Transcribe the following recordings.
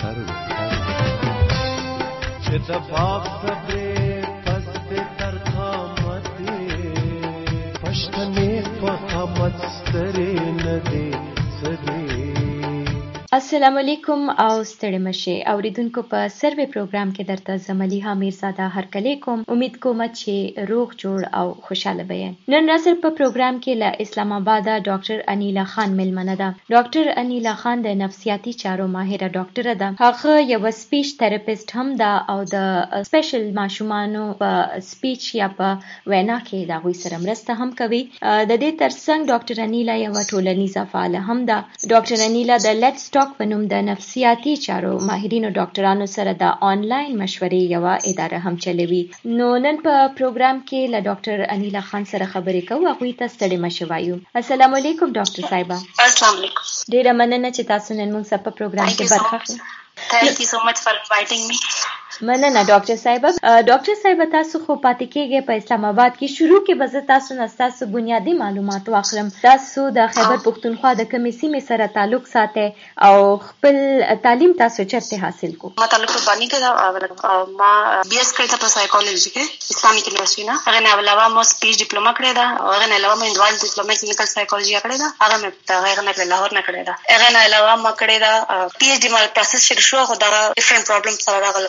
تھر تھر چې د السلام علیکم او ستړي مشه اوریدونکو په سروي پروګرام کې درته زملیها میرزاده هرکلی کوم امید کوم چې روغ، جوړ او خوشاله به نن نظر په پروګرام کې، له اسلام آباد ډاکټر انیلا خان ملمنه ده. ډاکټر انیلا خان د نفسیاتي چارو ماهره ډاکټر ده. هغه یو سپیچ تھراپیست هم ده او د سپیشل ماشومانو په سپیچ یا په وینا کې دا غوي سره مرسته هم کوي. د دې ترڅنګ ډاکټر انیلا یو ټولنیزه فعال هم ده. ډاکټر انیلا، د لیټس ټاک په نوم د نفسیاتي چارو ماهرینو ډاکټرانو سره د آنلاین مشورې یو اداره هم چلوي نو نن په پروګرام کې له ډاکټر انیلا خان سره خبرې کوو هغه ته ستړي مشه وایو السلام علیکم ډاکټر صاحبہ السلام علیکم. ډیره مننه چې تاسو نن موږ سره په پروګرام کې برخه اخلئ. Thank you so much for inviting me. مننه ډاکټر صاحب ډاکټر صاحب تاسو خو پاتې کېږئ په اسلام آباد کې. شروع کې به زه تاسو نه تاسو بنیادی معلومات واخلم. تاسو د خیبر پښتونخوا د کومې سیمې سره تعلق ساتئ او خپل تعلیم تاسو چیرته حاصل کو ما تعلق بانی کې ما بي اس کړی په سایکولوژي کې اسلامي یونیورسيټي نه. هغه نه علاوه ما سپیچ ډیپلوما کړی دا هغه نه علاوه ما انډوال ډیپلوما کلینیکل سایکولوژي کړی دا هغه مې هغه نه لاهور نه کړی دا هغه نه علاوه ما کړی دا پی ایچ ډی مال پروسس شروع شو خو دا ډیفرنٹ پرابلم سره راغله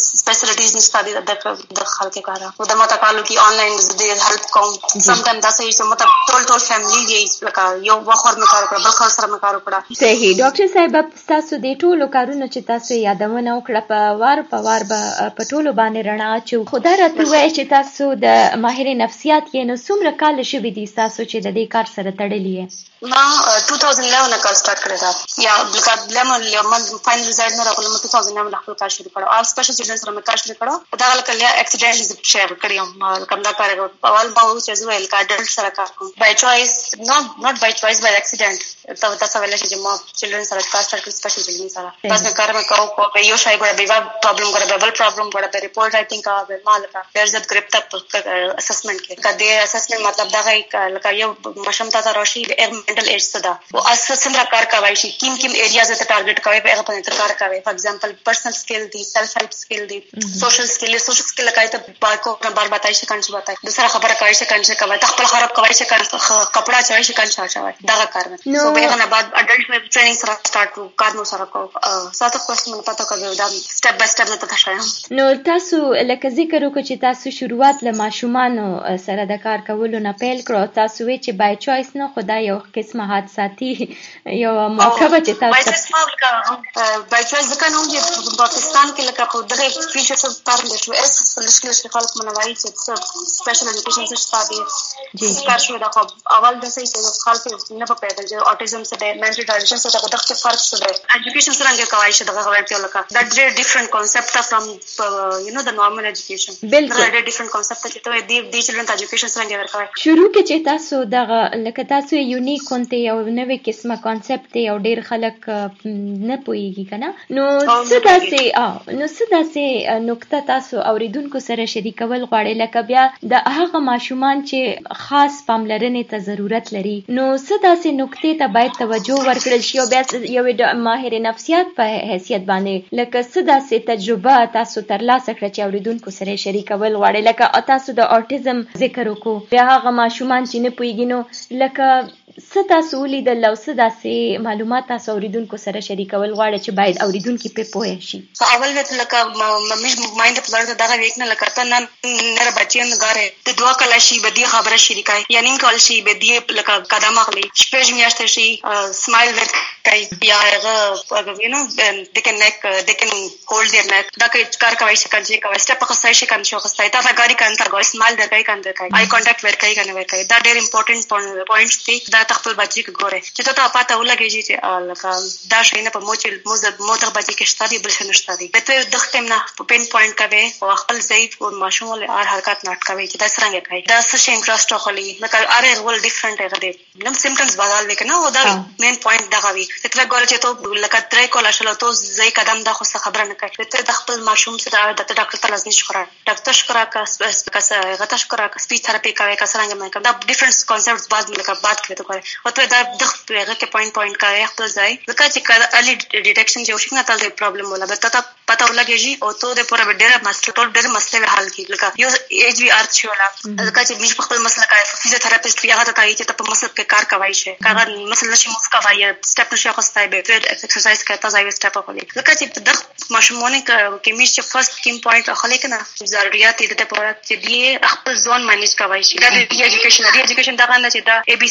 پرابلم سره راغلی دغه وجه نه پاتې شوې ده او زه آنلاین کاریا کوم یونیورسيټي اف شډبو کینډا سره هغه کې زه ریسرچ پر کوم ک یوت پرابلمز کې امپلسیو بیهیویر دا ډرګ اډکشن دا کله من آنلاین کار کوم پیشنټس یا ګورم او زه مکه د چلډرن سره لکه ما ماشومان ډېر ښه کړه زه منټل ټریډیشن سره کار کوم اټیزم سره اټیزم سره لکه غدي څه غدي د سپیشالټي دا هغه نه علاوه زه آنلاین کار کوم مخبر لکه لکه د لکه کې پی سم کارا کالو ټایم دا صحیح چې ماته ټول ټول فیملی یې لکه یو وخور مې کار کړ بل خر سره مې کار کړ صحیح ډاکټر صاحب تاسو د ټولو کارونو چې تاسو یادونه وکړه په وار په وار به په ټولو باندې رڼا چې خدای راته وایي چې تاسو د ماهر نفسیات یې نو څومره کال شوي دي تاسو چې د دې کار سره تړلي یې ما 2011 کال سٹارټ کړی دا یا لکه لمن لمن فائنل ریزلټ نه راغله ما 2011 خپل کار شروع کړو او سپیشل چلډرن سره مې کار شروع کړو دا لکه لیا اکسیډنټلی شیر کړی کوم دا کار اول ما و چې زه ویل کا ډل سره کار کوم بای چوایس نوٹ نوٹ بای چوایس بای اکسیډنټ ته تاسو ویل چې ما چلډرن سره کار سټارټ کړ سپیشل چلډرن سره بس کار مې کو یو شای ګره بیوا پرابلم ګره بیول پرابلم ګره به ریپورټ رائټینګ کا به مال کا دیر از گریپ تک اسسمنٹ کې کدی اسسمنٹ مطلب دا لکه یو مشم تا راشي mental age صدا وہ اسسن را کار کوي شي کیم کیم ایریاز ته ټارګټ کوي په هغه باندې کار کوي فار ایگزامپل پرسنل سکل دی سیلف هیلپ سکل دی سوشل سکل سوشل خبره کوي شي کنه کوي خپل خراب کوي شي کنه کپڑا چوي شي کنه چا دا کار مې سو په هغه بعد اډلټ میں ټریننګ سره سٹارټ کو کار نو سره کو ساته کوست من پتا کوي دا سټپ بای سټپ ته شایم نو تاسو لکه ذکر وکړو چې تاسو شروعات له ماشومان سره د کار کولو نه پیل کړو تاسو وی چې بای چويس نه خدای یو قسمه حادثاتي یو موقع چې تاسو بای چويس ځکه نو چې پاکستان کې لکه په څه دی شو اس مشکل شي خلک منوي چې سپیشل ایجوکیشن څه شته دي کار شو دا خو اول د سې چې خلک نه په پیدا چې څه دی منټل ټریډیشن څه دا دغه فرق څه دی ایجوکیشن سره څنګه کوي چې دغه ورته لکه دا ډېر different concept from you know the normal education بالکل ډېر ډیفرنٹ کانسپټ چې ته دی دی چلډرن ایجوکیشن څنګه ورکوي شروع کې چې تاسو دغه لکه تاسو یونیک کونته یو نوې قسمه کانسپټ دی او ډېر خلک نه پوهیږي کنه نو څه داسې نو څه داسې نقطه تاسو اوریدونکو سره شریکول غواړئ، لکه بیا د هغه ماشومان چې خاص پاملرنې ته ضرورت لري. نو څه داسې نقطې ته باید توجه ورکړل شي او بیا یو ماهر نفسیات په حیثیت باندې. لکه څه داسې تجربه تاسو ترلاسه کړئ چې اوریدونکو سره شریکول غواړئ. لکه تاسو د اټیزم ذکر وکړو. بیا هغه ماشومان چې نه پوهیږي نو لکه څه تاسو ولیدل او څه داسې معلومات تاسو اوریدونکو سره شریکول غواړئ چې باید اوریدونکو په پوه شي؟ اول وخت لکه مې مایند په لړ دغه ویک نه، لکه ته نن نر بچیان غاره د دعا کلا شي بدی خبره شریکای یعنی کول شي بدی لکه قدم اخلي، شپږ میاشتې شي سمایل ورک کوي یا هغه یو نو د کین نیک د کین هولډ دیئر نیک دا کې کار کوي شي کنه کوي سټپ په خصای شي کنه شو خصای تا غاری کنه تا ګو سمایل درکای کنه درکای آی کانټیکټ ورکای کنه ورکای. دا ډېر امپورټنٹ پوینټس دي دا خپل بچی کې ګوره چې ته ته پاته ولګي چې لکه دا شي نه په موچ مو د بچی کې شته دی بل څه نشته دی. به ته د ختم نه په پین پوینټ کوي او خپل ضعیف او ماشوم له هر حرکت نټ کوي چې دا څنګه کوي. دا څه شي انټرست خولي. لکه اره رول ډیفرنٹ هغه دی. نم سیمټمز بدل وکنه او دا مین پوینټ دا غوي چې ته ګوره چې ته لکه ترې کوله شلو ته ځای قدم دا خو خبره نه کوي. ته د خپل ماشوم سره د ډاکټر ته لازمي شکر ډاکټر شکر کا کس غته شکر کا سپیچ تھراپی کوي کا څنګه مې کوم دا ډیفرنٹ کانسپټس بعد میں کا بات کرے او ته دا د هغه کې پوینټ پوینټ کوي خپل ځای ځکه چې ارلی ډیټیکشن جو شي نه تل پرابلم ولا به ته پتا ولګیږي او ته د پوره ډېر مسله ټول ډېر مسله حل کی۔ لکه یو ایج وی ارت شو لا ځکه چې موږ خپل مسله کوي فزیوتراپیست بیا ته کوي چې په مسله کې کار کوي شي کاغه مسله نشي موف کوي سټپ نشي خوستای به فیر ایکسرسایز کوي تاسو یو سټپ کوي ځکه چې د ماشومونه کې مې چې فرست کیم پوینټ خلک نه ضرورت دې ته پوره چې دی خپل ځون مانیج کوي شي دا د ایجوکیشن دی ایجوکیشن دا نه چې دا A B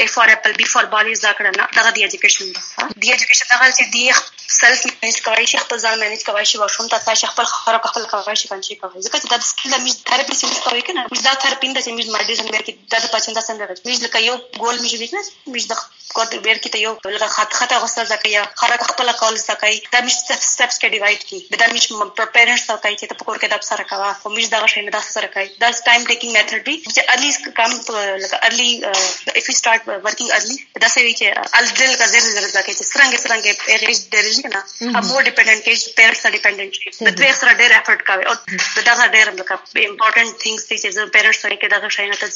C زاکړه A for apple B for ball زاکړه نه دا د ایجوکیشن دا. دی ایجوکیشن دا چې دی سلف مانیج کوي شي خپل ځان مانیج کوي شي واشوم تاسو خپل خبره خپل کوي شي پنځه کوي ځکه چې دا سکیل د میز تھراپی سیمز کوي کنه میز دا تھراپی د میز میډیسن کې دا د پچنده څنګه میز لکه یو ګول میز ویکنس میز د کوټ بیر کې ته یو لکه خط خطه غوسه ځکه یا خره خپل کول ځکه دا میز سټپس کې ډیوایډ کی دا میز پریپیرنس ته کوي چې ته پکور کې د سره کوا او میز دا شي نه، دا سره کوي. دا ټایم ټیکینګ میتھډ دی چې ارلی کم لکه early if you start working early دا سوي چې ال دل کا زر زر ځکه چې څنګه څنګه ایج ډیریژن نه ا مور ډیپندنٹ کې پیرنټس ار ډیپندنٹ شي د دوی سره ډېر افورت کوي او دا دا ډېر لکه امپورټنٹ ثینګز چې پیرنټس سره کې دا شي نه ته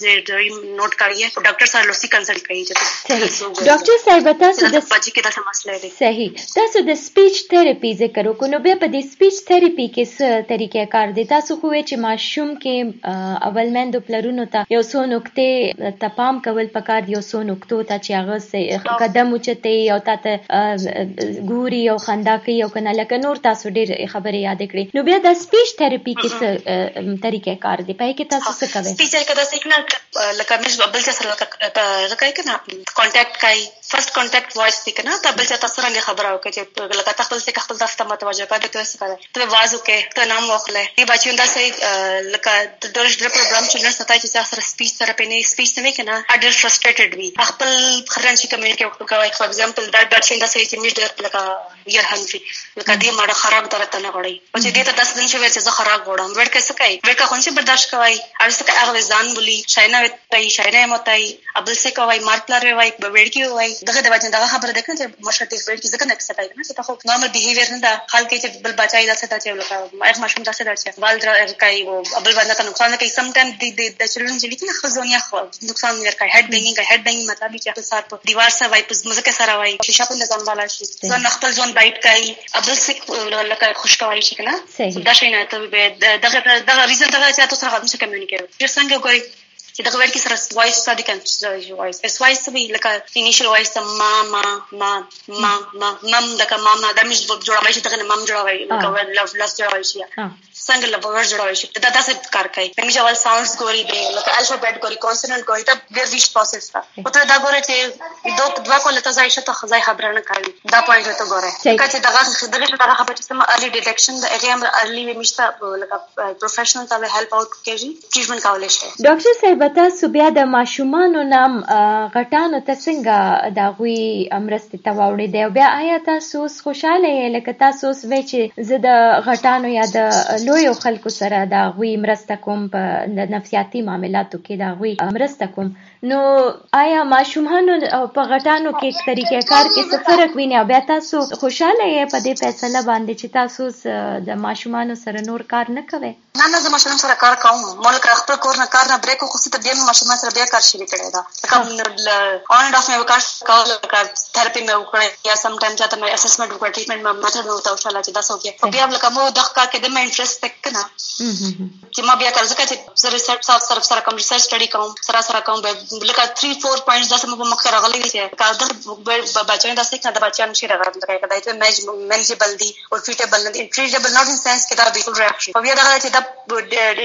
نوٹ کړئ او ډاکټر سره لوسی کنسلټ کوي چې ډاکټر صاحب تاسو د بچی کې دا مسله دی صحیح تاسو د سپیچ تھراپي ذکر وکړو نو بیا په دې سپیچ تھراپي کې څه طریقې کار دي تاسو خو چې ماشوم کې اول مندو پلرونو ته یو څو نقطې تپام کول پکار یو نقطو ته چې هغه قدم اوچته او تاسو ګوري او خندا کوي او کنه لکه نور تاسو ډېر خبرې یاد کړې نو بیا د سپیچ تھراپي کې څه طریقې کار دي پای کې تاسو څه کوئ سپیچ کې دا څنګه لکه مې بل څه سره کوي کنه کانټیکټ کوي فرست کانټیکټ وایس دی کنه ته بل څه تاسو رنګ خبره وکړي چې لکه تاسو څه خپل تاسو ته متوجه کړئ ته څه کوي ته واز وکړي ته نام واخلې دی بچیون دا سې لکه د ډېر ډېر پروګرام چې نن ستای چې تاسو سره سپیچ سره پېنې سپیچ نه کنه اډر فرستریټډ وي خپل خرنشي شي کمیونیکیټ کوي فور ایگزامپل دا ډاټ دا سې چې موږ درته لکه ير هنفي لکه دې ماړه خراب درته نه غړي او چې دې ته 10 دن شوی چې زه خراب غوړم ورکه څه کوي ورکه خون شي برداشت کوي او څه کوي هغه ځان بولی شاینا وتای شاینا متای ابل څه کوي مارک لري وای. ورکی وای. دغه د وجه دغه خبره ده چې مشر دې ورکی ځکه نه څه کوي نه چې تاسو نورمال بیهیویر نه دا خلک چې بل بچای دا څه دا چې لکه هغه ماشوم دا څه دا چې وال کوي. او ابل باندې ته نقصان کوي. سم ټایم د د چلډرن چې لیکنه خزونیا خو نقصان ور کوي. هډ بینګینګ هډ بینګینګ مطلب چې په سات په دیوار سره وای په مزه کې سره وای. نه ځان بالا شي. ځان خپل ځون کوي شي کنه دا شي نه ته دغه دغه ریزن دغه چې تاسو سره هم څه کمیونیکیټ چې څنګه کوي چې دغه ورکی سره وایس ستاسو کنه وایس اس وایس به لکه انیشل وایس ما ما ما ما ما مم دغه ما ما د مش جوړوي چې دغه مم جوړوي لکه لف لف جوړوي شي څنګه لبور جوړوي شي دا تاسو کار کوي په میجا ول ساوندز ګوري دی لکه الفابet ګوري کانسوننت ګوري دا ډیر ریش پروسس تا او ته دا ګوري چې دوه دوا کوله تاسو عايشه ته خزای خبره نه کوي دا پوینټ ته ګوري لکه چې دغه دغه دغه خبره چې سم ارلی ډیټیکشن د هغه هم ارلی میشته لکه پروفیشنل ته هیلپ اوټ کوي ټریټمنټ کولای شي ډاکټر صاحب تاسو بیا د ماشومانو نام غټانو ته څنګه دا غوي امرسته ته واوړې دی بیا آیا تاسو خوشاله یې لکه تاسو وې چې زه د غټانو یا د لویو خلکو سره دا غوي مرسته کوم په نفسیاتي معاملاتو کې دا غوي مرسته کوم. نو آیا ماشومانو په غټانو کې طریقې کار کې څه فرق ویني؟ بیا تاسو خوشاله یې په دې فیصله باندې چې تاسو د ماشومانو سره نور کار نه کوئ؟ نه نه زه ماشومان سره کار کوم. مولک خپل کور نه کار نه بریک خو ته بیا ماشومان سره بیا کار شروع کړی دا. لکه آن اف مې وکړ کول لکه تھراپي مې وکړه یا سم ټایم چاته مې اسسمنت وکړ ټریټمنٹ مې ماته نو تاسو شاله چې دا څه کې بیا لکه مو دغه کار کې د مې انټرست تک نه چې ما بیا کار ځکه چې زه ریسرچ سره سره سره کوم ریسرچ سټڈی کوم سره سره کوم لکه 3 4 پوینټس دا سم په مخ راغلي دي کار د بچو دا څه کړه د بچو نشي راغلی دا کدا چې میج مینجبل دي او فیټیبل نه دي ټریټیبل نوٹ ان سنس کې دا بیکول ریاکشن او بیا دا چې دا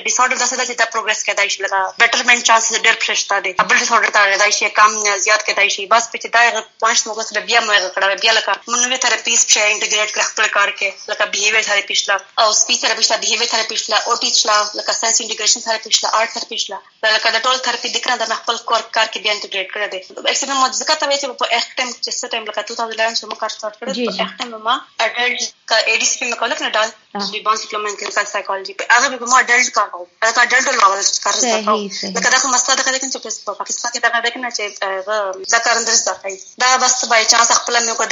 ډیس آرډر دا څه چې دا پروګرس کېدای شي لکه بیټرمنټ ډیفرنٹ چانسز ډېر پرشته دي بل ډیس اورډر ته راځي شي کم زیات کېدای شي بس په چې دا پوینټس موږ سره بیا مې کړه بیا لکه موږ نوې تھراپیز په انټیګریټ کړ خپل کار کې لکه بیهیویر تھراپی شلا او ټی شلا لکه ساينس انټیګریشن تھراپی شلا آرټ تھراپی شلا لکه د ټول تھراپی د کړه د خپل کار کار کې بیا انټیګریټ کړی دی اکسپریمنت مو ځکه ته چې په اخ ټایم چې څه ټایم لکه 2011 چې مو کار سٹارټ کړی په اخ ټایم ما اډلټ کا مې کول کنه ډال کلینیکل سایکالوجي په هغه به ما اډلټ کار کوم هغه اډلټ لول کار زده لکه دا کوم مسله ده چې په پاکستان ده کنه چې دا کار اندر زده کوي دا بس بای چانس خپل مې کو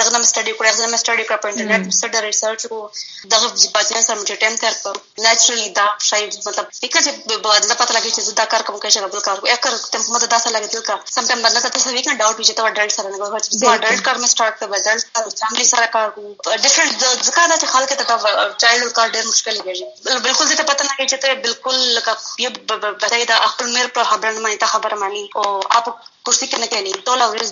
کړو هغه مې سټډي کړو په انټرنیټ مې سټډي ریسرچ کو دغه بچیان سره مې ټایم تر په نېچرلی دا شاید مطلب فکر چې بدله پته لګي چې دا کار کوم کې شغل کار کوم اکر تم مده دا سره لګي چې سم باندې تاسو ویک نه ډاوټ چې ته اډلټ سره نه غواړې چې اډلټ کار مې سٹارټ کړ اډلټ فیملی سره کار کوم ډیفرنٹ ځکه دا چې خلک ته چایلډ کار ډېر مشکل کېږي بالکل ته پته نه چې ته بالکل لکه یو بتای دا خپل مېر پر خبره نه مانی۔ ته خبره مانی او اپ کرسی کې نه کېنی ټول اورز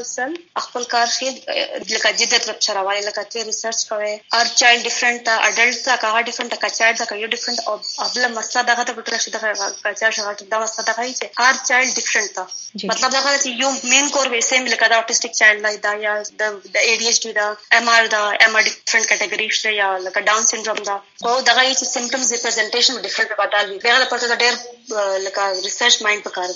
مسلسل خپل کار شي لکه جدت طرف سره وایي لکه چې ریسرچ کوي ار چایلډ ډیفرنٹ تا اډلټ تا کا ډیفرنٹ کا چایلډ تا یو ډیفرنٹ او خپل مسله دغه ته پټه شي دغه کلچر شغه دا مسله دغه چې ار چایلډ ډیفرنٹ تا مطلب دغه چې یو مین کور وې سیم لکه دا اوټیسټک چایلډ لای دا یا د ای ډی ایچ ډی دا ام ار دا ام ار ډیفرنٹ کټګری شته یا لکه ډاون سنډروم دا. او دغه چې سمپټمز ریپرزنټیشن ډیفرنٹ بدل وي دغه پټه ډېر لکه ریسرچ پکار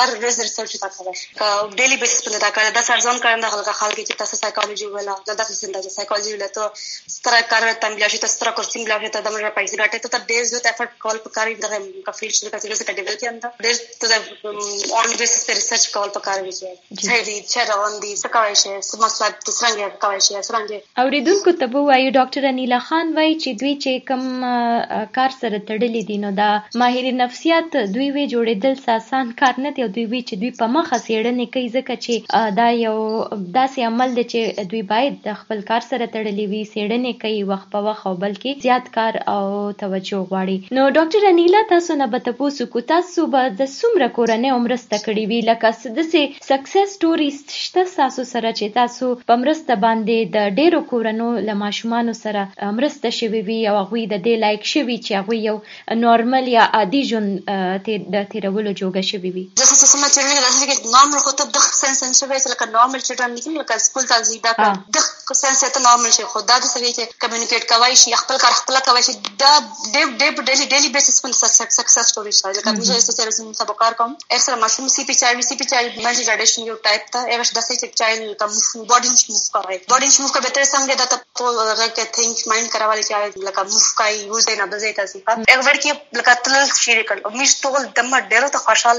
ار ریز ریسرچ تا کوي کا ډیلی بیسس په دا کار دا سرزون کار نه خلک خلک چې تاسو سایکالوجي ولا دا د زنده سایکالوجي ولا ته ستر کار ته ملي شي ته ستر کورسینګ لا ته د مړه پیسې ګټه ته ډیر زیات افورت کول پکاري دغه کفیل شي کله چې ډیول کې انده ډیر ته اون بیسس ریسرچ کول پکاري وي چې دې چې روان دي څه کوي شي سمسلا د څنګه کوي شي څنګه اوریدونکو کم کار سره تړلې دي. نو دا ماهر نفسیات دوی وی جوړېدل ساسان کار نه دی دوی وی چې دوی په مخه سیړنې کوي، ځکه چې دا یو داسې عمل دی چې دوی باید د خپل کار سره تړلې وي سیړنې کوي وخت په وخت او بلکې زیات کار او توجه غواړي. نو ډاکټر انیلا، تاسو نه به تاسو کو، تاسو به د څومره کورنۍ عمرسته کړی وی لکه سدسه سکسس سټوري شته تاسو سره چې تاسو په مرسته باندې د ډیرو کورنو لماشومان سره مرسته شوي وي او هغه د دې لایک شوي چې هغه یو نورمال یا عادي ژوند د تیرولو جوګه شوی وي. زه څه سم چې نه راځي چې نورمال خو ته د سنس سنس شوی چې لکه نورمال چې ټان نه لکه سکول ته دا د سنس ته نورمال شي خو دا د سوي چې کمیونیکیټ کوي شي خپل کار خپل کوي شي دا ډېر ډېر ډیلی ډیلی بیسس باندې سکسس سټوري شي لکه موږ چې سره زموږ سبا کار کوم. اکثر ماشوم C P child C P child multi ټریډیشن یو ټایپ ته. ایغه د سې چایلډ کوم باډي موف کوي باډي موف کوي به تر څنګه دا ته هغه کې تھنک مایند خوشحال سره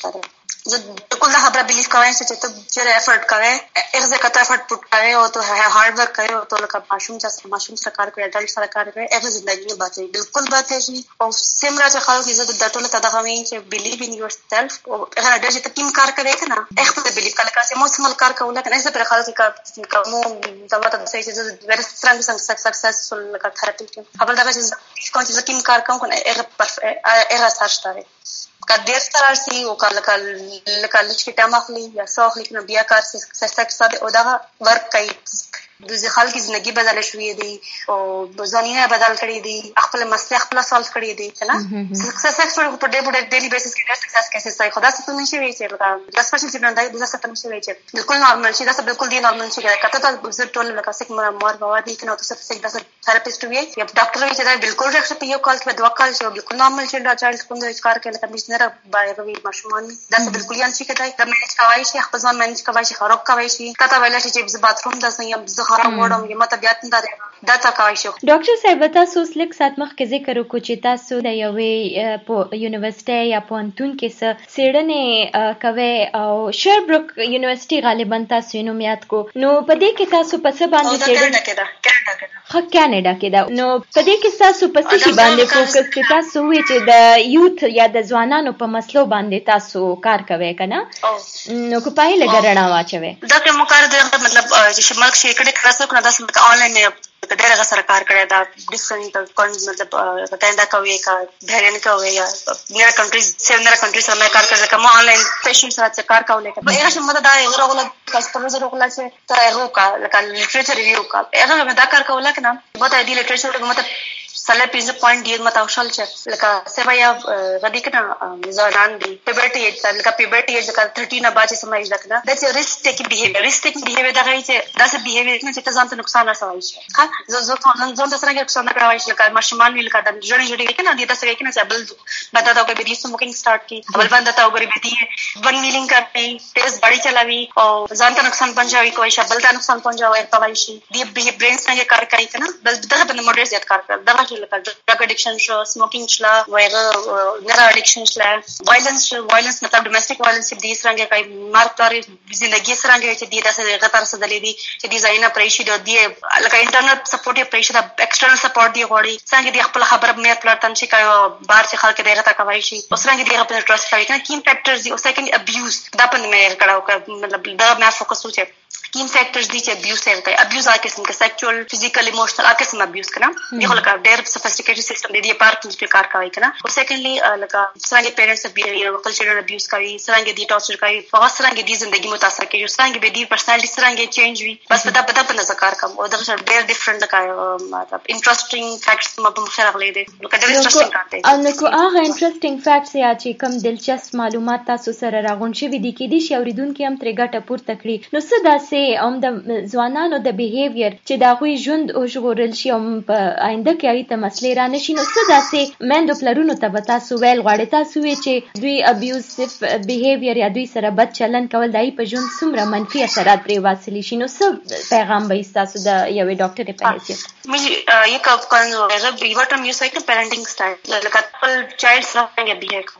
کار کوي اډلټ سره کار کوي اغه ژوندۍ نه باتي بالکل باتي شي او سیمرا چې خلک عزت د ټوله ته دغه وین چې بلیو ان یور سیلف او هغه د چې تکیم کار کوي کنه اخ په بلیو کله کله مو سمل کار کوي کنه زه پر خلک کا کوم دا ماته د سې چې ډېر سترنګ څنګه سکسسفل لکه تھراپی خبر دا چې کوم چې تکیم کار کوم کنه اغه پر اغه سارشتاره کا ډیر سره سي او کله کله کله چې ټام اخلي یا سو اخلي کنه بیا کار څه څه څه او دا ورک کوي د خلک ژوندۍ بدل شوې دي او ځانونه بدل کړي دي خپل مسله خپل سالو کړي دي کنه سکسس سټوري په ډېر ډېر ډیلی بیسس کې ډېر سکسس کیسز ځای خدا څه نشي وی چې لکه د سپیشل چې باندې د څه نشي وی چې بالکل نارمل شي دا څه بالکل دی نارمل شي. کته ته زه ټول لکه څه مر مور بوا دي کنه تاسو څه د تھراپیسټ وی یا ډاکټر وی چې دا بالکل راځي په یو کال کې دوه کال شي بالکل نارمل شي دا چایلډ کوم د کار کې لکه مشنره باندې وی ماشومان دا بالکل یان شي کېدای دا مینج کوي شي خپل ځان مینج کوي شي خراب کوي شي. کته ویل شي چې باتروم د سې خراب وړم یم ته بیا ته دا څه کوي شو؟ ډاکټر صاحب تاسو اوس لیک سات مخ کې ذکر وکړو چې تاسو د یوې په یونیورسيټي یا پوهنتون کې څه سیړنې کوي او شربروک یونیورسيټي غالبا تاسو نوم یاد کو نو په دې کې تاسو په څه باندې سیړنې کېده خ کینیډا کې دا نو په دې کې تاسو په څه باندې فوکس کې تاسو وی چې د یوث یا د ځوانانو په مسلو باندې تاسو کار کوي کنه نو کو پای لګرنا واچوي دا کوم کار د مطلب چې ملک شي کړي کړه څوک نه داسې آنلاین ډېر هغه سره کار کړی دا ډیفرنٹ کون مطلب کینیډا کوي کا ډېرن کوي یا نیر کنټریز سیونر کنټریز سره مې کار کړل کوم آنلاین پیشنټ سره کار کولای کا هغه شمه دا یو رغله کسٹمر زره وکړه چې تر هغه کا لکه لټریچر ریویو کا۔ هغه مې دا کار کولای کنه مته دی لټریچر مطلب سله پنځه پوینټ ډیر مته اوشل چې سبا یا غدي کنه زادان دی پیبرټي 13 نه باندې سمای ځکه دا چې ریسک ټیک بیهیویر ریسک ټیک بیهیویر دا غوي چې دا څه بیهیویر نه چې ته ځان ته نقصان رسوي شي ها زه زه ځان ځان ته سره نقصان نه کوي لکه ماشومان ویل کړه د جوړې دي تاسو کې نه چې بل بتا دا کوي دې سموکینګ سٹارټ کی بل باندې تا وګوري به دي ون ویلینګ کوي تیز بڑی چلاوي او ځان ته نقصان پہنچاوي کوئی شبل ته نقصان پہنچاوي توای شي دې برین څنګه کار کوي کنه بل دغه مطلب زندگی دی دا دی خپل بار کوي شي اوس خپل ټرست کوي کنه کیم او سیکنډ ابیوز دا مې کړه مطلب دا مې فوکس کیم فیکٹرز دي چې ابیوز ته کوي ابیوز هغه قسم کې سیکچوال فزیکل ایموشنل هغه قسم ابیوز کنه دی خو لکه ډېر سفیسټیکیټډ سیستم دی دی پارک کې کار کوي کنه او سیکنډلی لکه څنګه پیرنټس ابیوز وکل چیلډرن ابیوز کوي څنګه دی ټارچر کوي هغه څنګه دی ژوندۍ متاثر کوي څنګه به دی پرسنالټي څنګه چینج وي بس پتا پتا په نظر کار کوم او دا ډېر ډیفرنٹ لکه مطلب په مخه راغلي دي لکه ډېر انټرېسټینګ کار دی او نو کو هغه انټرېسټینګ فیکټس یا چې کم دلچسپ معلومات تاسو سره راغون شوي دي کې دي چې اوریدونکو هم ترې ګټه پورته کړي نو څه داسې هم د ځوانانو د بیهیویر چې دا غوي ژوند او ژغورل شي او په آینده کې اړیته مسلې را نشي نو څه داسې مندو پلرونو ته به تاسو ویل غواړي تاسو وی چې دوی ابیوسیف بیهیویر یا دوی سره بد چلن کول دای په ژوند څومره منفي اثرات پرې واصلې شي. نو څه پیغام به تاسو د یوې ډاکټر په حیثیت؟ مې یک کنزو بیوټم یو سایکل پیرنټینګ سټایل لکه خپل چایلډ سره بیهیو پیرنټینګ داسې وی کا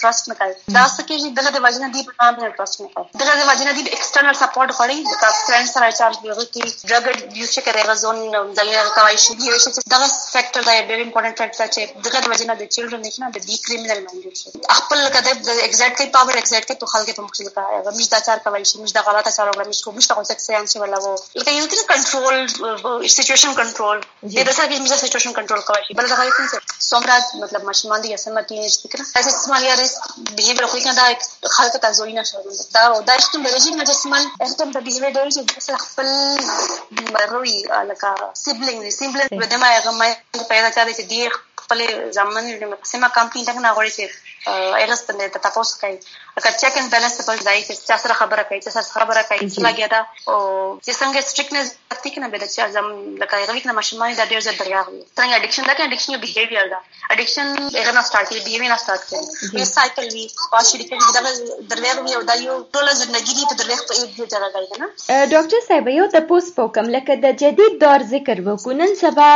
ټرست نه کوي دا څه کې دغه د وجنه دی په نام نه کوي دغه د وجنه دی ایکسټرنل سپورټ غواړي د فرند سره چارج دی کې ډرګ یوز چې کوي غزون ځای کوي شي دی چې دغه فیکٹر دا ډېر امپورټنت فیکٹر چې دغه د وجنه د چیلډرن نه د دی کریمینل مایندډ شي خپل کده د ایگزیکټ کې پاور ایگزیکټ کې تو خلک په مخ کې کوي غمیش دا چار کوي شي مش دا غلطه چار وګړي مش کوم څه څه سیان چې ولا وو لکه یو تر کنټرول سچويشن کنټرول د کې مش سچويشن کنټرول کوي شي بل کوي څومره مطلب فکر اساس اسمال یا بیهیویر خو کنه دا خلک ته زوی نه شو دا دا چې د رژیم نه جسمن اختم خپل هغه د سیمه کمپنی څنګه نه غوړي چې ایرس باندې ته تاسو کوي لکه چیک ان بیلنس په ځای چې چا سره خبره کوي چې سره خبره کوي چې لګیا دا او چې څنګه سټریکنس تکتی کنه به چې ځم لکه یو ویک نه ماشومان دا ډیر زړه دریا وي څنګه اډیکشن دا کې اډیکشن یو بیهیویر دا اډیکشن هغه نه سٹارټ کی بیهیویر نه سٹارټ کوي یو سایکل وی او کې دا درویغ وی او دا یو ټول ژوندۍ دی په درویغ په یو ځای راغلی کنه ډاکټر صاحب یو د پوس پوکم لکه د جدید دور ذکر وکړو نن سبا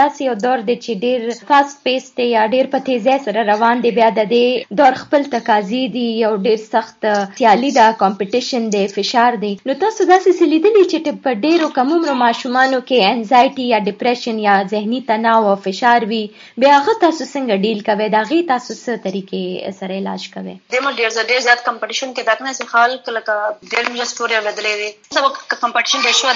داسې یو دور دی چې ډیر فاست خاص پیس دی یا ډیر په تیزی سره روان دی بیا د دې دور خپل تقاضي دي، یو ډیر سخت سیالي ده کمپټیشن دی فشار دی نو تاسو دا داسې سلیدلی چې په ډیرو کم عمر ماشومانو کې انزایټي یا ډیپریشن یا ذهني تناو او فشار وي. بیا هغه تاسو څنګه ډیل کوئ؟ دا غي تاسو څه طریقې سره علاج کوئ؟ دمو ډیر زیات ډیر زیات کمپټیشن کې دغه نه خال کله ډیر مې سټوري بدلې دي. سبا کمپټیشن د شو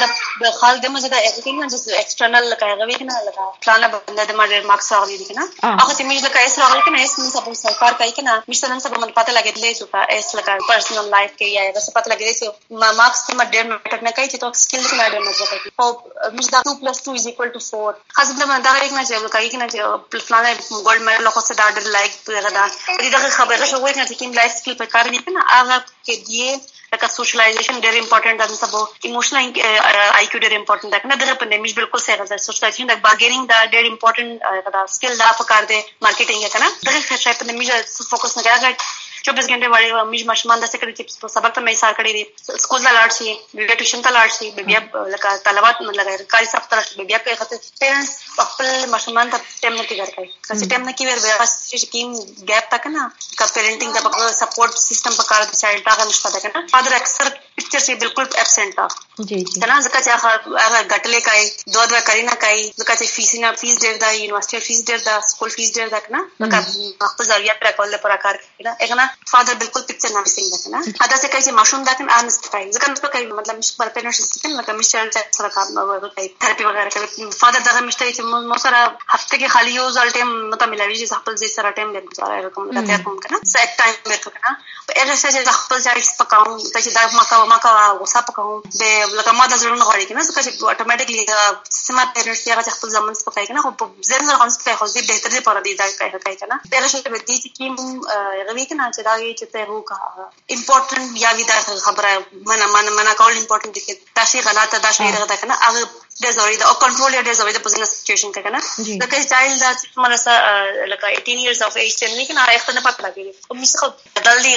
د خال دمو زدا اکټینګ چې ایکسټرنل لکه هغه وی نه، لکه پلان باندې د ما ډیر مارکس راغلي دي کنه هغه چې موږ لکه اس راغلی کنه اس موږ سبو سرکار کوي کنه موږ نن سبا من پته لګیدلې چې کا اس لکه پرسنل لایف کې یا هغه څه پته لګیدلې چې ما مارکس ته ډېر میټر نه کوي چې تو سکل کې نه ډېر کوي او موږ دا 2 2 is equal to 4 خاص د من دا یک نه چې کوي کنه چې فلانه ګولډ میډل خو څه دا ډېر لایک دغه دا دې خبره شوې کنه چې کوم لایف سکل په کار نه کنه هغه کے لیے لکه سوشلایزیشن ډېر امپورټنت ده سبو ایموشنل آئی کیو ډېر امپورٹنٹ ده کنه دغه په بالکل صحیح ده سوشلایزیشن د بارگیننگ دا ډېر امپورٹنٹ دا سکل دا پکار دے۔ مارکیٹنگ ہے کنه دغه شای په نمیش فوکس نہ کوي چوبیس گھنٹے والے مجھ مشمان دسے کڑی تھی سبق تو میں سار کڑی دی اسکول دا لاٹ سی بیبیا ٹیوشن تا لاٹ سی بیبیا لگا طلبات لگا کاری سب طرح بیبیا کے خاطر پیرنٹس خپل مشمان ته ټیم نه کیږي کوي چې ټیم نه کیږي بیا چې کیم ګیپ تک نه کا پیرنټینګ دا په سپورټ سیستم په کار د چایلډ هغه نشته ده کنه فادر اکثر پکچر سے بالکل ایبسنٹ تا کنه ځکه چې هغه غټلې کوي دوه دوه کاری نه کوي ځکه چې فیس نه فیس یونیورسيټي فیس کنه ځکه خپل لپاره کوي دا فادر بالکل پکچر نه وسنګ ده کنه ادا څه کوي چې ماشوم دا کنه ان ستای ځکه نو کوي مطلب مش پر پیرنټس سیستم لکه مش چایلډ سره کار نه کوي تھراپي وغیرہ کوي فادر دا مشته چې مو سره هفته کې خالی یو ځل ټیم مته ملوي چې خپل ځای سره ټیم دې گزاره کوم دا ته کوم کنه سیټ ټایم ورکو کنه په هغه څه چې خپل ځای سپکاو چې دا ما کا ما کا غوسه پکاو به لکه ما د زړه غواړي کنه ځکه چې اتوماتیکلی سما پیرنټس یې هغه خپل ځمن سپکای کنه خو سره هم سپکای خو دې بهتر دې پر دې دا دا څه ته دې چې کیم غوي کنه چې دا وو کا امپورټنت یا وی دا خبره منا منا منا کول امپورټنت دي چې دا دغه مله سره لکه 18 ایئرز اف ایج نه کنه هغه نه پته لګي او مې څه بدل دي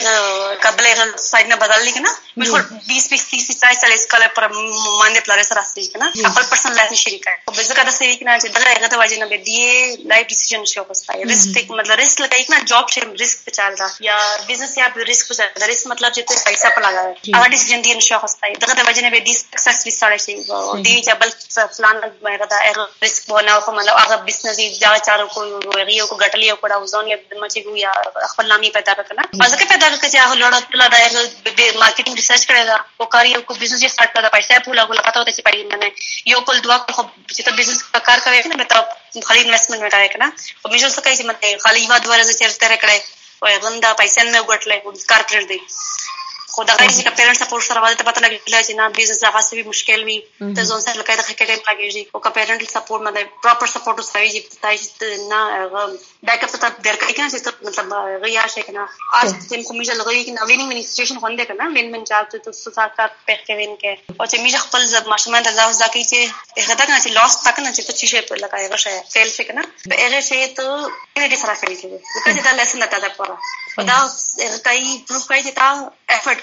قبل سایډ نه بدل کنه مې خو 20 20 30 40 40 کال پر باندې پلار سره راستي کنه خپل پرسنل لایف شریک به ځکه دا سې کنه چې دغه هغه ته واجب نه به دی لایف ډیسیژن شو کوستا ریسک ټیک مطلب ریسک لکه کنه جاب شي ریسک په چل دا یا بزنس یا ریسک په چل دا ریسک مطلب چې ته پیسې په لګا هغه ډیسیژن دی نشو کوستا دغه د واجب نه به دی سکسس وساره شي دی چې بل فلان هغه دا هغه ریسک خو مطلب هغه بزنس دا چارو کو هغه کو ګټلی او کړه ځون یې مچې ګو یا خپل نامي پیدا کړه ځکه پیدا کړه چې هغه لوړ تل دا مارکیټینګ ریسرچ کړی دا او کاری کو بزنس یې سٹارټ کړه پیسې پولا غو لګاته ته چې پای منه یو کول دوا خو چې ته بزنس کار کوي نه ته خالي انویسټمنټ وکړای کنه او مې څه کوي چې مته خالي وا دوه ورځې چیرته کړه او غندا پیسې نه وګټلې کار کړل دی خو دا غیر چې پیرنټ سپورټ سره واده ته پته لګیږي چې نه بیزنس هغه څه مشکل وي ته ځون سره لکه خکې ټیم لګیږي او که پیرنټ سپورټ مده پراپر سپورټ سره وي چې تاسو نه بیک اپ ته درکې کنه چې مطلب غیا شي کنه اج تم کومې ځل غوي کنه وینینګ منی سچويشن خوندې کنه وین من چا ته تاسو سره کار پېښ کوي کې؟ او چې میږه خپل ځب ماشومان ته ځاو ځکه چې هغه دا کنه چې لاس تک نه چې ته شي په لګا هغه شي فیل شي کنه هغه شي ته دې سره فیل کیږي لکه دا لیسن ته دا پورا دا هغه کوي پروف کوي چې تا افورت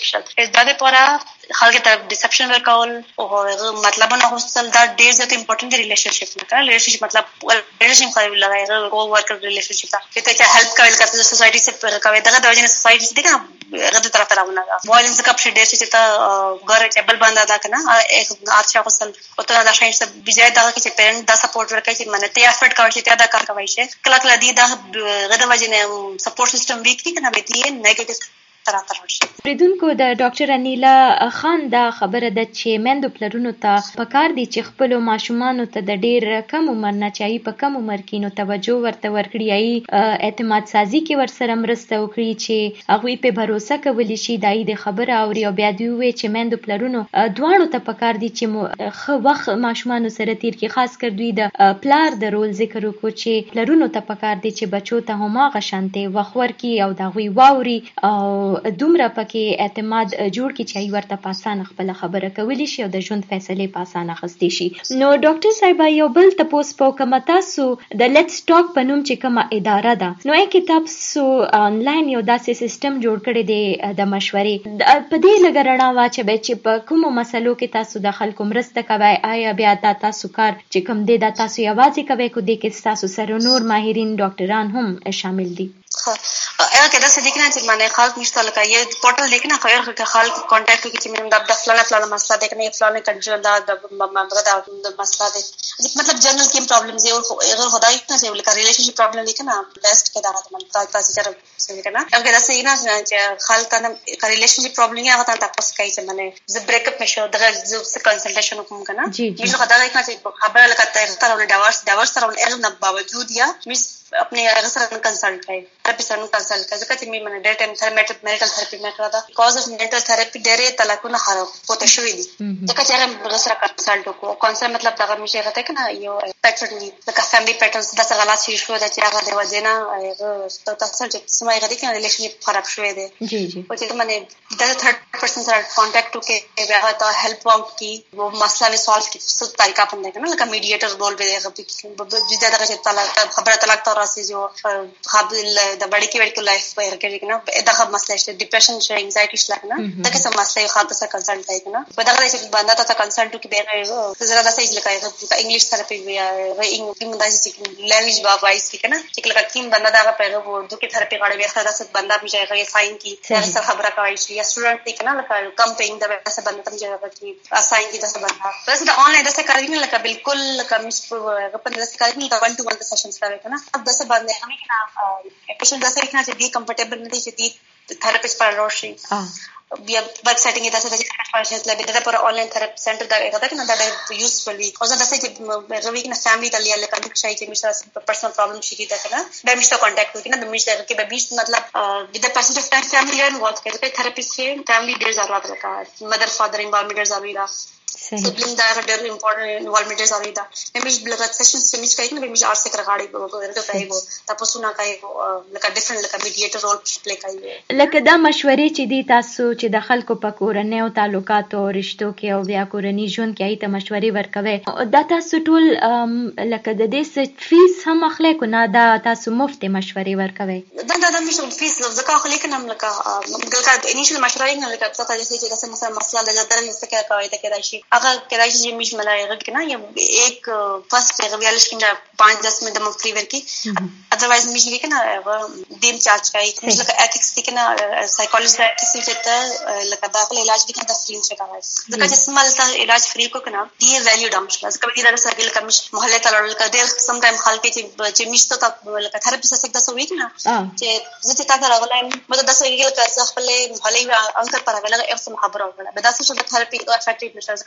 مټریالیسټیک شل دا د پورا خلک ته ډیسپشن ورکول او مطلب نه هوستل دا ډیر زیات امپورټنت ریلیشنشپ نه کړه ریلیشنشپ مطلب ریلیشنشپ کوي لګای او ورک ریلیشنشپ دا ته چې هیلپ کوي کته سوسایټي سے کوي دا د وجه سوسایټي دې کنه غته طرف راونه دا وایلنس کپ شه ډیر چې ته ګور ټیبل باندې دا کنه ایک ارچا وصل او ته دا شای څه بجای دا چې پیرنټ دا سپورټ ورکړي چې منه ته افورت کوي چې ته دا کار کوي چې کله کله دې دا غته وجه نه سپورټ سیستم ویک دي کنه به دې نیگیټیو پریدونکو د ډاکټر انیلا خان دا خبره ده چې مندو پلرونو ته پکار دي چې خپل ماشومان ته د ډیر کم عمر نه چای په کم عمر کې نو توجه ورته ورکړي یعنی، ای اعتماد سازي کې ورسره مرسته وکړي چې هغه په باور کولی شي دای د خبره او ریو بیا دی وی چې مندو پلرونو دواړو ته پکار دي چې خو وخت ماشومان سره تیر کې خاص کر دوی د پلار د رول ذکر وکړو چې پلرونو ته پکار دي چې بچو ته هم غشانته وخور کی او دا غوي واوري. او دومره پکې اعتماد جوړ کی چې ورته پاسان خپل خبره کولی شي او د ژوند فیصله پاسان اخستې شي. نو ډاکټر صاحب یو بل تاسو په کومه تاسو د لیټس ټاک په نوم چې کومه اداره ده. نو یې کتاب سو انلاین یو داسې سیستم جوړ کړی دی د مشورې. په دې لګرنا واچبه چې په کومو مسلو کې تاسو د خلکو مرسته کوي آیا بیا دا تاسو کار چې کوم دی، دا تاسو یوازې کوي کو دې کې تاسو سره نور ماهرین، ډاکټران هم شامل دي. اگر کدا سے دیکھنا چاہیے میں نے خالق نشتا لگا یہ پورٹل دیکھنا خیر کہ خالق کانٹیکٹ کی چیز میں دا فلانا فلانا مسئلہ دیکھنا یہ فلانا کنٹری دا دا مسئلہ دے مطلب جنرل کی پرابلم ہے اور اگر خدا ہی نہ سے کا ریلیشن شپ پرابلم دیکھنا بیسٹ کے دارا من تا تا چر سے کرنا اگر ایسا ہی نہ خالق کا ریلیشن شپ پرابلم ہے ہوتا تاپس کئی سے میں نے ز بریک اپ میں شو دغه ز کنسلټیشن کوم کنه جی جی. خدا دیکھنا چاہیے خبر لگتا ہے تر ڈیورس ډیورس تر اغه باوجود یا مس اپنے سره کنسلټ کوي ترپی سره کنسلټ کوي ځکه چې می من ټایم تر میټل میټل تھراپي مې کړا دا کاز اف میټل تھراپي ډېرې طلاقونه خراب پوتې شوې دي ځکه چې هغه سره کنسلټ وکړو کنسلټ مطلب دا مې شي غته کنه یو پیټرن ځکه فیملی پیټرنز د څه غلط شي شو د چې هغه د وجنه هغه تاسو چې سمای غته کنه ریلیشن خراب شوې دي جی جی۔ او چې منه د تھرڈ پرسن سره کانټیکټ وکړي بیا ته هیلپ واؤٹ کی۔ وہ مسئلہ بھی سالو کی۔ څه طریقہ پنده کنه لکه میډیټر رول به هغه په دې دا چې طلاق خبره طلاق راسي جو خاب د بڑی کی وړ لایف په هر کې کنه دا خب مسله شته ډیپریشن شته انزایټی شته کنه دا که څه مسله خاطر سره کنسلټ کوي کنه په دغه چې باندې ته کنسلټ کوي به زړه دا صحیح لکه دا انګلیش تھراپي وی انګلیش کې مدای چې لینګویج با وایس کی کنه چې لکه کیم باندې دا په وو د کې تھراپي غاړه بیا سره ست باندې به ځای ساين کی سره خبره کوي چې یا سټوډنټ دی کنه لکه کم پینګ دا به سره باندې تم ځای کوي ساين کی دا سره باندې بس دا آنلاین دا څه کوي نه لکه بالکل لکه مش په په دا څه کوي نه 1 to 1 سیشنز کوي کنه دا پیشنټ داسې نه چې دی کمفرټیبل نه دي چې دی تھراپیسٹ پر روشي بیا ورک سیټینګ داسې د پېشنټ لپاره د پر آنلاین تھراپي سنټر دا غدا کنه دا یوزفل وي او زه داسې چې روي کنه فیملی ته لیا لکه د شای چې مشه پرسنل پرابلم شي دا کنه دا مشه کانټیکټ وکړي نه د مشه کې به بیس مطلب د percent of time family run work کوي تھراپیسٹ کې فیملی ډیر ضرورت لکه مدر فادر انوالومنٹ ضروری ده سبلینګ دا ډېر امپورټنت انوالومنٹ ضروری ده مې بلګ سیشن سمیج کوي نو مې ار سره غاړي په ورته وو تاسو نه کوي لکه ډیفرنٹ لکه میډیټر رول پلی کوي لکه دا مشورې چې دي تاسو چې د خلکو په کورنۍ او تعلقاتو او رشتو کې او بیا کورنۍ ژوند کې ایته مشورې ورکوي دا تاسو ټول لکه د دې فیس هم اخلي کو نه دا تاسو مفت مشورې ورکوي دا دا د مشو فیس ځکه اخلي کنه لکه دلته انیشل مشورې نه لکه څه چې مثلا مسله د درنه څه کوي ته کې راشي هغه کراچی چې میش ملای غږ کنه یا ایک فرست غویالش کنه 5 10 منټه مو فری ورکی اذروایز میش کې کنه دیم چارج کوي لکه ایتھکس کې کنه سایکولوژي کې چې ته لکه داخله علاج کې کنه فری څه کوي ځکه چې سمال ته علاج فری کو کنه دی ویلیو ډم شل ځکه دې درسه کې لکه میش محله ته لړل کړي سم ټایم خلک چې چې میش ته لکه تھراپیست څخه تاسو وی کنه چې زه چې تاسو راغلایم مته تاسو یې لکه خپل محله انکر پر غلغه ارسم خبره وکړه به تاسو چې تھراپي او افیکټیو نشه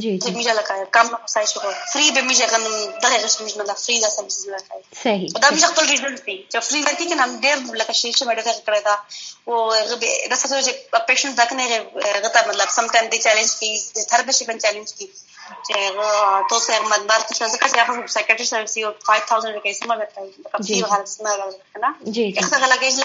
کنه کام په جی جی میجا لگایا کم نہ سای شو فری به میجا غن دغه غش میجا مطلب فری دا سم چیز لگایا صحیح دا میجا خپل ریزلټ دی چې فری ورکی کې نام ډیر لکه شي چې مډه کړی دا او هغه به دا څه چې پیشنټ دا کنه ته مطلب سم ټایم دی چیلنج کی تھراپی بن چیلنج کی چې تو سره مدبر ته ځکه چې هغه سایکیاټری سروس یو 5000 روپے سم ورته کوي جی حالت سم ورته نه جی هغه لګیږي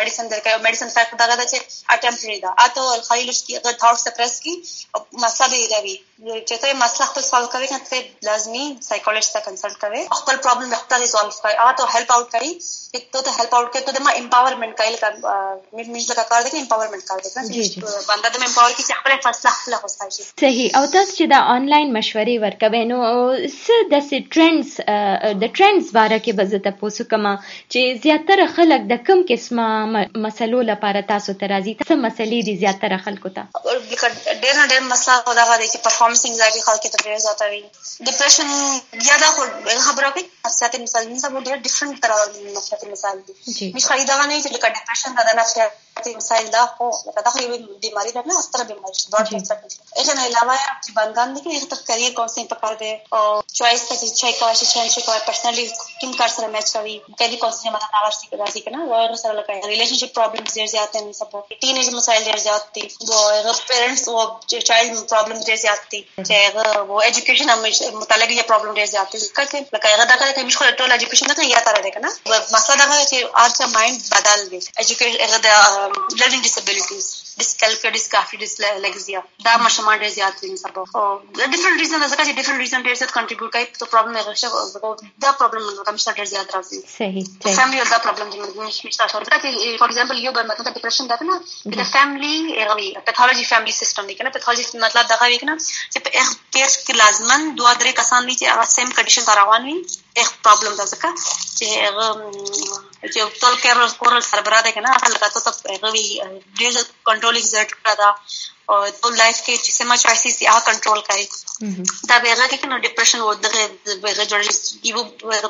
میډیسن درکوي او میډیسن فیکټ دغه ده چې اټمپري ده اته خالي لشتي هغه تھاټ سپریس کی مسله دی چې ته مسله خپل سوال کوي کنه ته لازمي سایکولوژیست ته کنسلټ کوي خپل پرابلم خپل ریزولف کوي هغه ته هیلپ اوټ کوي ته ته هیلپ اوټ کوي ته د امپاورمنت کوي لکه مې مې لکه کار دی امپاورمنت کار دی کنه بنده د امپاور کی خپل فیصله خپل خوسته شي صحیح او تاسو چې دا آنلاین مشورې ورکوي نو څه د سي ټرندز د ټرندز باره کې زه تاسو کوم چې زیاتره خلک د کم قسمه مسلو لپاره تاسو ته راځي. څه مسلې دي زیاتره خلکو ته؟ ډېر نه ډېر مسله دا غواړي چې پرفارمنس انزایټي خلک ته ډېر زیاته وي. یا دا خو خبره کوي مثال نه سبو ډېر ډیفرنٹ طرح نفسیاتي مثال دي مش خريدا نه چې لکه دا مثال دا خو دا خو یو بیماری نه استره بیماری ده ډاکټر څه کوي اغه نه علاوه بندان دي کریئر کونسلینګ پکار دي او چوائس ته چې چای کوي چې چای کوي پرسنلی کوم کار سره میچ کوي کلی سره لکه ریلیشنشپ پرابلمز ډېر زیات دي ټین ایج مسایل ډېر زیات دي و پیرنټس و چایلډ پرابلم ډېر زیات دي چې ایجوکیشن متعلق یې پرابلم ډېر زیات دي ځکه چې لکه هغه دا چې مش خو ټول ایجوکیشن نه یا تر دې کنه مسله دا چې ارڅ مایند بدل دي ایجوکیشن هغه د لرنینګ ډیسابیلیټیز ډیسکلکر ډیسکافي ډیسلیکزیا دا مشمان ډېر زیات دي سبا او ډیفرنٹ ریزن ځکه چې ډیفرنٹ ریزن ډېر زیات کنټریبیوټ کوي ته پرابلم هغه شو دا پرابلم کوم څه ډېر زیات راځي صحیح فامily دا پرابلم دي مش مش تاسو ځکه چې فور ایگزامپل یو به مطلب ډیپریشن دا نه د فامily هغه پیتھولوژي فامily سیستم دی کنه پیتھولوژي مطلب دا چې په هغه کیس کې لازمن دوه درې کسان هغه سیم کنډیشن روان وي هغه پرابلم دا ځکه چې هغه چې ټول کېر کورل ده کنه هغه لکه ته هغه وی ډیر ایگزرټ کړه دا او ټول لایف کې چې سم چوایسز یې هغه کنټرول کوي دا به هغه کې نو ډیپریشن و دغه به جوړ یو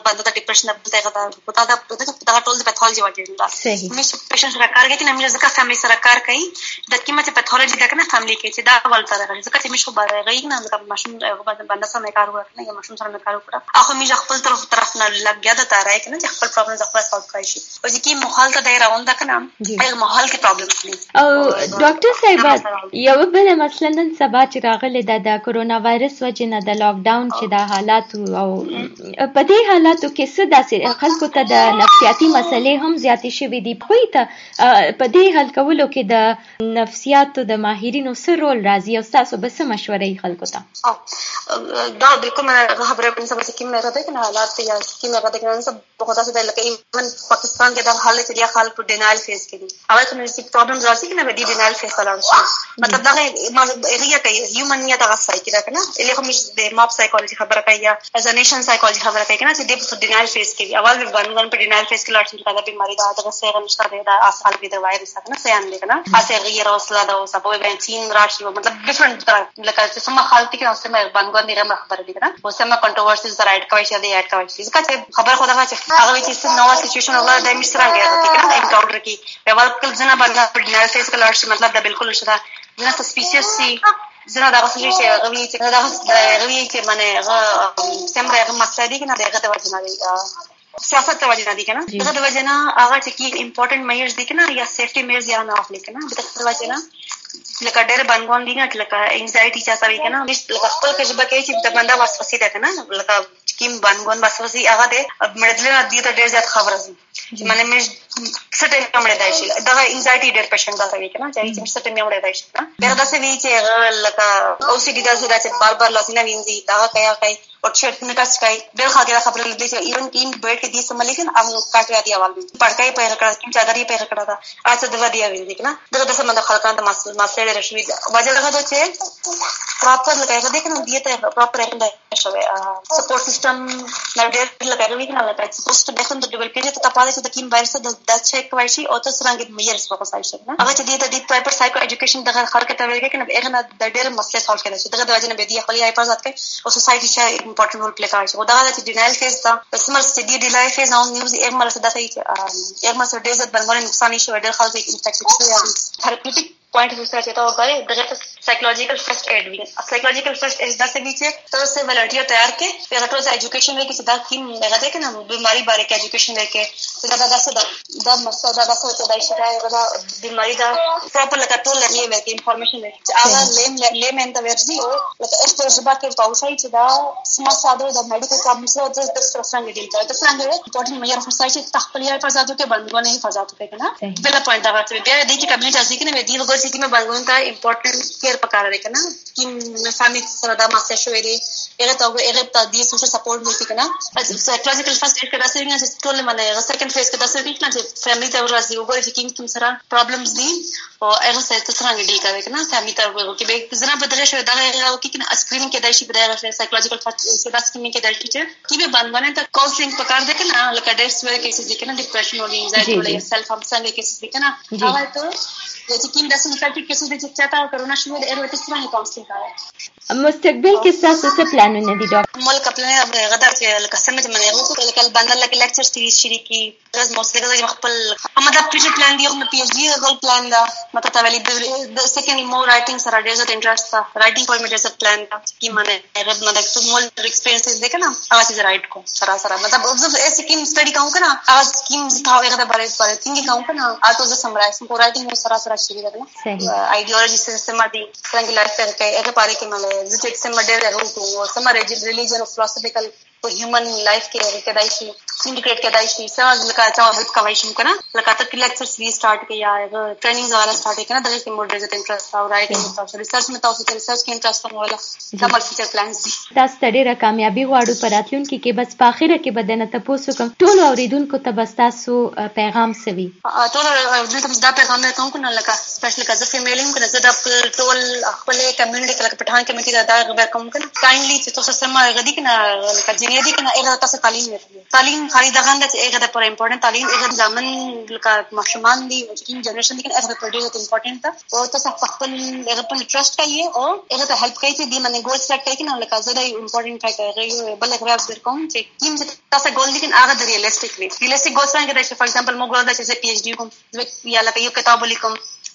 په دغه ډیپریشن په دغه دا په دا دا ټول د پیتھولوژي وجه دا مې پیشنټ سره کار کوي چې مې ځکه فامily سره کار کوي د کیمه چې پیتھولوژي دا کنه فامily کې چې دا ول تر راځي ځکه چې مې شو بار غي نه د ماشوم هغه باندې سره کار وکړ نه یا ماشوم سره کار وکړ اخو مې خپل طرف طرف نه لګیا د تارای کنه چې خپل پرابلم خپل سالو شي او کی ماحول ده کنه هغه ماحول پرابلم صاحب یو بل مثلا نن سبا چې راغله د د کرونا وایرس وجه نه د لاک ډاون چې د حالات او په دې حالاتو کې څه داسې خلکو ته د نفسیاتي مسلې هم زیاتې شوې دي. خو ته په دې حل کولو کې د نفسیاتو د ماهرینو څه رول راځي او تاسو به څه مشورې خلکو ته؟ دا بالکل مې خبره کوم څه چې مې راته کنه حالات یا چې مې راته کنه څه بہت څه لکه ایون پاکستان کې دا حالت چې خلک په ډینایل فیس کوي هغه کوم څه پرابلم راځي کنه به دي ډینایل فیس ولاړ مطلب دا هغه کوي هیومن یا دا سایکی دا کنه اله کوم د ماپ سایکولوژي خبره کوي یا از نیشن سایکولوژي خبره کوي کنه چې د ډینایل فیس کې اول به باندې په ډینایل فیس کې لاړ شي دا بیماری دا دغه څنګه نشته دا اصل به د وایرس کنه سیان دی کنه اسه غیر اوسلا دا اوسه په بنزین راشي مطلب ډیفرنٹ لکه چې سم حالت کې اوسه مې باندې غره خبره دي کنه اوسه مې کنټروورسیز را کوي چې دی اډ کوي چې خبر خو چې هغه چې څه نو سچويشن ولا د مې سره کنه انکاونټر کې په ول کل ځنه باندې ډینایل فیس کې لاړ شي مطلب دا بالکل نشته ځنه سسپیشیس سي زه دا څه چې غوي چې دا غوي چې منه سمره هغه مسله دي کنه دغه د نه دی سیاست ته وجه نه دي کنه دغه د وجه نه هغه چې کی امپورټنت میجرز دي کنه یا سیفټي میجرز یا نه اخلي کنه دغه د وجه نه لکه ډېر بنګون دي نه لکه انزایټي چا سوي کنه لکه خپل کې کې چې د بندا وسوسه ده کنه لکه کیم بنګون وسوسه هغه ده مړدل دي ته ډېر زیات خبره دي معنی مې څه ټیم مړ دی شي دا انزایټي ډېر پیشنټ دا کوي کنه چې څه ټیم مړ دی شي دا دا څه وی چې لکه او سی ډي دا چې بار بار خاطر خبر لګي ایون ټیم بیٹ کې دي سم لیکن ام کاټیا دی اول پړکای په کړه کوم چادر یې په کړه دا اته د ودی وی دي کنه دغه د سم د خلکان ته مسل مسل رشوی وجه چې پراپر لګای دا کنه دی ته پراپر انده شوی سپورټ سیستم نه لګای وی کنه لکه پوسټ بیسن د ډیولپ کېږي ته پاره چې د کیم وایرس د د چیک کوي شي او ته څنګه د میرز په کوسای شي نه هغه چې دی ته د پراپر سایکو ایجوکیشن دغه خلک ته ویل کنه هغه نه د ډېر مسله سالو کړي چې دغه د وجه نه به دی خپل حفاظت کوي او سوسایټي چې امپورټنت رول پلی کوي چې دا چې ډینایل فیز دا اسمل چې دی ډینایل فیز نو نیوز یې مله څه دا چې یې مله څه ډېر ځد باندې نقصان شي ډېر خلک انفیکټډ شي یا تھراپیوټیک پوائنٹ دوسرا چاہتا ہوگا دغه سائیکولوجیکل فرسٹ ایڈ بھی۔ سائیکولوجیکل فرسٹ ایڈ دس بیچے تو سے والنٹیئر تیار کے پھر تو سے ایجوکیشن لے کے سدا کیم لگا دے کہ نا بیماری بارے کے ایجوکیشن لے کے۔ سدا دا دس دا دا مسا دا دس تو دا شتا ہے دا بیماری دا پراپر لگا تو لے لے کے انفارمیشن لے آغا لے لے مین دا او لگا اس جبا کے پاوسای چې دا سما ساده د میډیکل پرابلمز او د څنګه ډیل کوي د څنګه امپورټنت مې فرصای چې تخپل یې فزاتو کې بندونه فزاتو کې کنه بل پوینټ دا نه دی بندونه کا امپورټنت کیر پکاره ده کنه چې فامily سره دا ماسه شوې دي هغه ته هغه ته دی سوشل سپورټ ملي کنه سایکولوژیکل فرست ایډ کدا سره چې ټول منه هغه سیکنډ فیز کې دا سره نه چې فامily ته ورځي وګورئ چې کوم کوم سره پرابلمز دي او هغه سره ته څنګه ډیل کوي کنه فامily ته وګورئ چې به زنه بدل شي دا هغه کې کنه اسکرینینګ کې دای شي په سایکولوژیکل فرست دا سکیمینګ کې دای شي چې به باندې ته کاونسلینګ پکار ده کنه لکه ډیس ویل کیسز دي کنه ډیپریشن او انزایټي او سیلف هم څنګه کیسز دي کنه هغه ته چې کوم داسې مثال کیسز دي چې چاته کرونا شوه څنګه کاونسلینګ کوي مستقبل لکه څنګه چې منه غوښتل لکه باندې لکه لیکچر سیریز شریک کی غز موسیقي غږ خپل هم دا فیوچر پلان دی هم پی ایچ ډی غل پلان دا تا ویلي د سیکنډ مور سره ډیر زیات انټرست تا رائټینګ په مې ډیر پلان دا کی منه غد مده څو مول ایکسپیرینس دې کنه هغه چې رائټ کو سره سره. مطلب اوبزرو ایسه کیم سټڈی کوم کنه هغه سکیم تا هغه د بارے بارے څنګه کوم کنه اته ز سمرایز کو رائټینګ سره سره شری دا صحیح. ایڈیولوژی سسٹم دی څنګه لایف کې هغه پاره کې مله زه چې سم ډېر راغلم او سم ریلیجن ریزن آف فلاسفیکل دا کامیابی غواړو کې بس کې بدنه تاسو کوم. ټول اوریدونکو ته بس تاسو پیغام سوي ټول اوریدونکو ته دا پیغام کوم کنه لکه سپیشل کزه فیمیلینګ کنه زه د ټول خپل کمیونټي لکه پټان کمیټي دا خبر کوم کنه کایندلی چې تاسو سم غدي کنه لکه جنې دي کنه اغه تاسو تعلیم ورکړي تعلیم خالي دغه نه چې اغه د پر امپورټنت تعلیم اغه ځامن لکه ماشومان دي او چې جنریشن دي کنه اغه پر ډیره امپورټنت ده او تاسو خپل اغه په ټرست کوي او اغه ته هیلپ کوي چې دی باندې ګول سیټ کوي کنه لکه زه د امپورټنت ټای کوي بل هغه ور کوم چې کیم چې تاسو ګول دي کنه هغه د ریالستیک وي ریالستیک ګول څنګه دی چې فار ایگزامپل موږ ګول دا چې پی ایچ ډی کوم یا لکه یو کتاب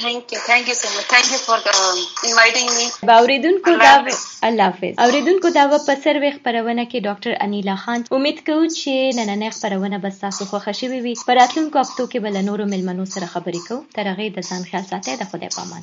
thank you thank you so much thank you for انوایټینګ me باوریدونکو دا الله حافظ. په کې ډاکټر انیلا خان. امید کوم چې نننې خبرونه به تاسو خوښ شي وي. پراتلونکو هفتو کې بل نورو ملمنو سره خبرې کوو. تر هغه د ځان خیال ساتئ. د خدای پامان